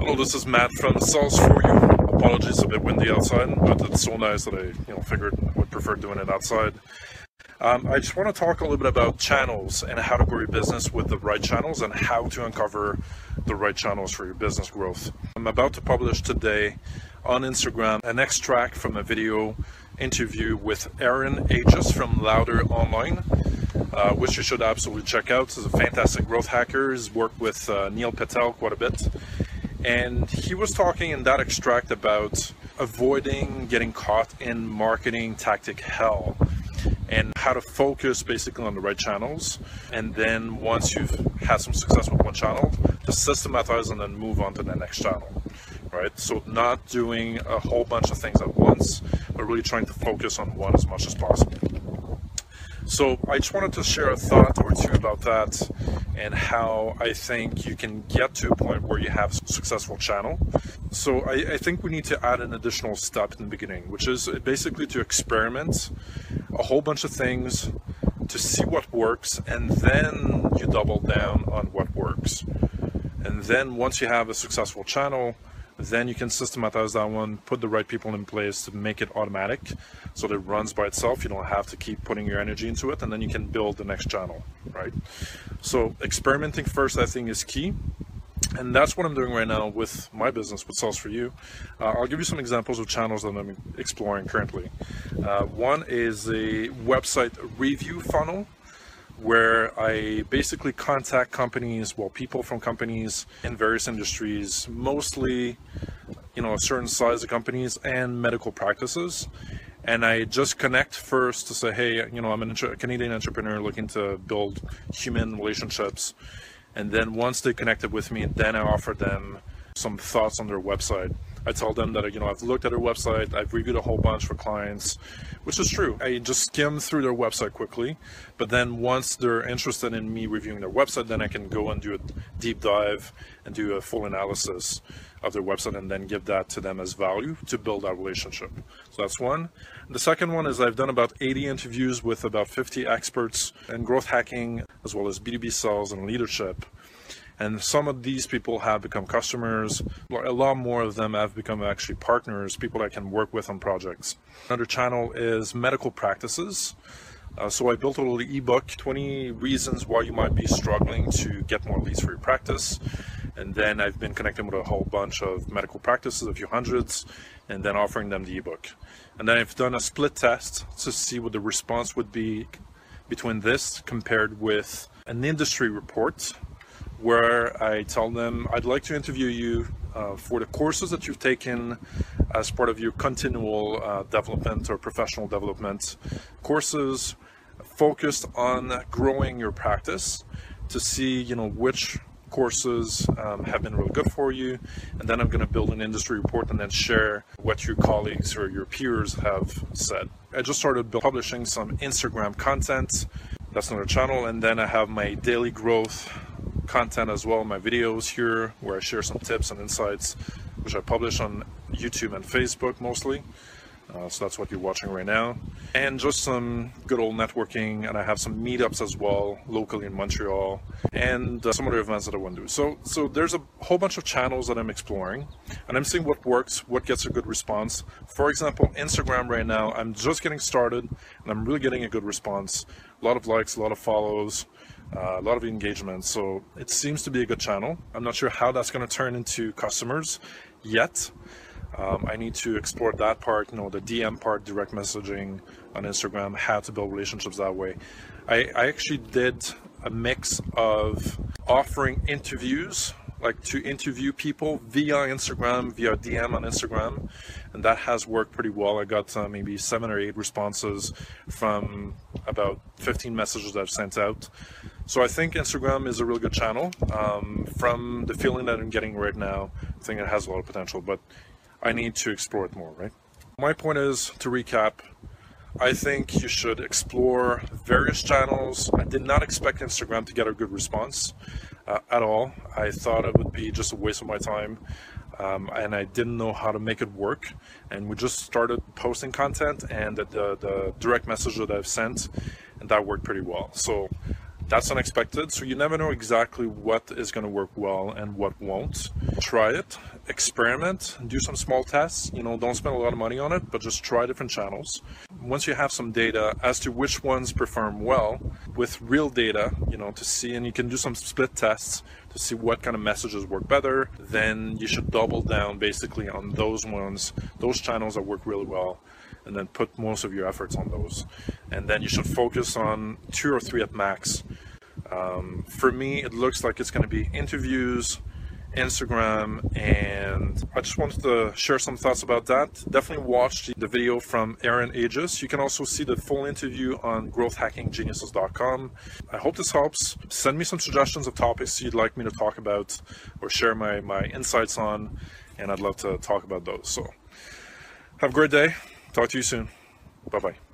Hello, this is Matt from Sales4U. Apologies, a bit windy outside, but it's so nice that I, you know, figured would prefer doing it outside. Um, I just want to talk a little bit about channels and how to grow your business with the right channels and how to uncover the right channels for your business growth. I'm about to publish today on Instagram an extract from a video interview with Aaron Agius from Louder Online, uh, which you should absolutely check out. He's a fantastic growth hacker. He's worked with uh, Neil Patel quite a bit. And he was talking in that extract about avoiding getting caught in marketing tactic hell and how to focus basically on the right channels. And then once you've had some success with one channel, to systematize and then move on to the next channel. Right? So not doing a whole bunch of things at once, but really trying to focus on one as much as possible. So I just wanted to share a thought or two about that and how I think you can get to a point where you have a successful channel. So I, I think we need to add an additional step in the beginning, which is basically to experiment a whole bunch of things to see what works and then you double down on what works. And then once you have a successful channel, then you can systematize that one, put the right people in place to make it automatic so that it runs by itself. You don't have to keep putting your energy into it, and then you can build the next channel, right? So experimenting first, I think, is key. And that's what I'm doing right now with my business, with Sales4U. Uh, I'll give you some examples of channels that I'm exploring currently. Uh, one is a website review funnel where I basically contact companies, well, people from companies in various industries, mostly, you know, a certain size of companies and medical practices. And I just connect first to say, hey, you know, I'm a Canadian entrepreneur looking to build human relationships. And then once they connected with me, then I offer them some thoughts on their website. I tell them that you know I've looked at their website, I've reviewed a whole bunch for clients, which is true. I just skim through their website quickly, but then once they're interested in me reviewing their website, then I can go and do a deep dive and do a full analysis of their website and then give that to them as value to build that relationship. So that's one. The second one is I've done about 80 interviews with about 50 experts in growth hacking as well as B2B sales and leadership and some of these people have become customers. A lot more of them have become actually partners, people I can work with on projects. Another channel is medical practices. Uh, so I built a little ebook, 20 reasons why you might be struggling to get more leads for your practice. And then I've been connecting with a whole bunch of medical practices, a few hundreds, and then offering them the ebook. And then I've done a split test to see what the response would be between this compared with an industry report where I tell them I'd like to interview you uh, for the courses that you've taken as part of your continual uh, development or professional development courses focused on growing your practice to see you know which courses um, have been really good for you. And then i'm going to build an industry report and then share what your colleagues or your peers have said. I just started publishing some instagram content. That's another channel. And then i have my daily growth content as well, my videos here where I share some tips and insights, which I publish on YouTube and Facebook mostly. Uh, so that's what you're watching right now. And just some good old networking, and I have some meetups as well, locally in Montreal, and uh, some other events that I want to do. So, so there's a whole bunch of channels that I'm exploring, and I'm seeing what works, what gets a good response. For example, Instagram right now, I'm just getting started, and I'm really getting a good response. A lot of likes, a lot of follows, uh, a lot of engagement. So it seems to be a good channel. I'm not sure how that's going to turn into customers yet. Um, I need to explore that part, you know, the DM part, direct messaging on Instagram, how to build relationships that way. I, I actually did a mix of offering interviews like to interview people via Instagram, via DM on Instagram, and that has worked pretty well. I got uh, maybe seven or eight responses from about 15 messages I've sent out. So I think Instagram is a really good channel. Um, from the feeling that I'm getting right now, I think it has a lot of potential, but I need to explore it more, right? My point is to recap. I think you should explore various channels. I did not expect Instagram to get a good response uh, at all. I thought it would be just a waste of my time. Um, and I didn't know how to make it work. And we just started posting content and the, the, the direct message that I've sent, and that worked pretty well. So That's unexpected, so you never know exactly what is going to work well and what won't. Try it, experiment, do some small tests. You know, don't spend a lot of money on it, but just try different channels. Once you have some data as to which ones perform well with real data, you know, to see, and you can do some split tests to see what kind of messages work better, then you should double down basically on those ones, those channels that work really well and then put most of your efforts on those. And then you should focus on two or three at max. Um, for me, it looks like it's going to be interviews, Instagram, and I just wanted to share some thoughts about that. Definitely watch the video from Aaron Agius. You can also see the full interview on growthhackinggeniuses.com. I hope this helps. Send me some suggestions of topics you'd like me to talk about or share my, my insights on, and I'd love to talk about those. So have a great day. Talk to you soon. Bye bye.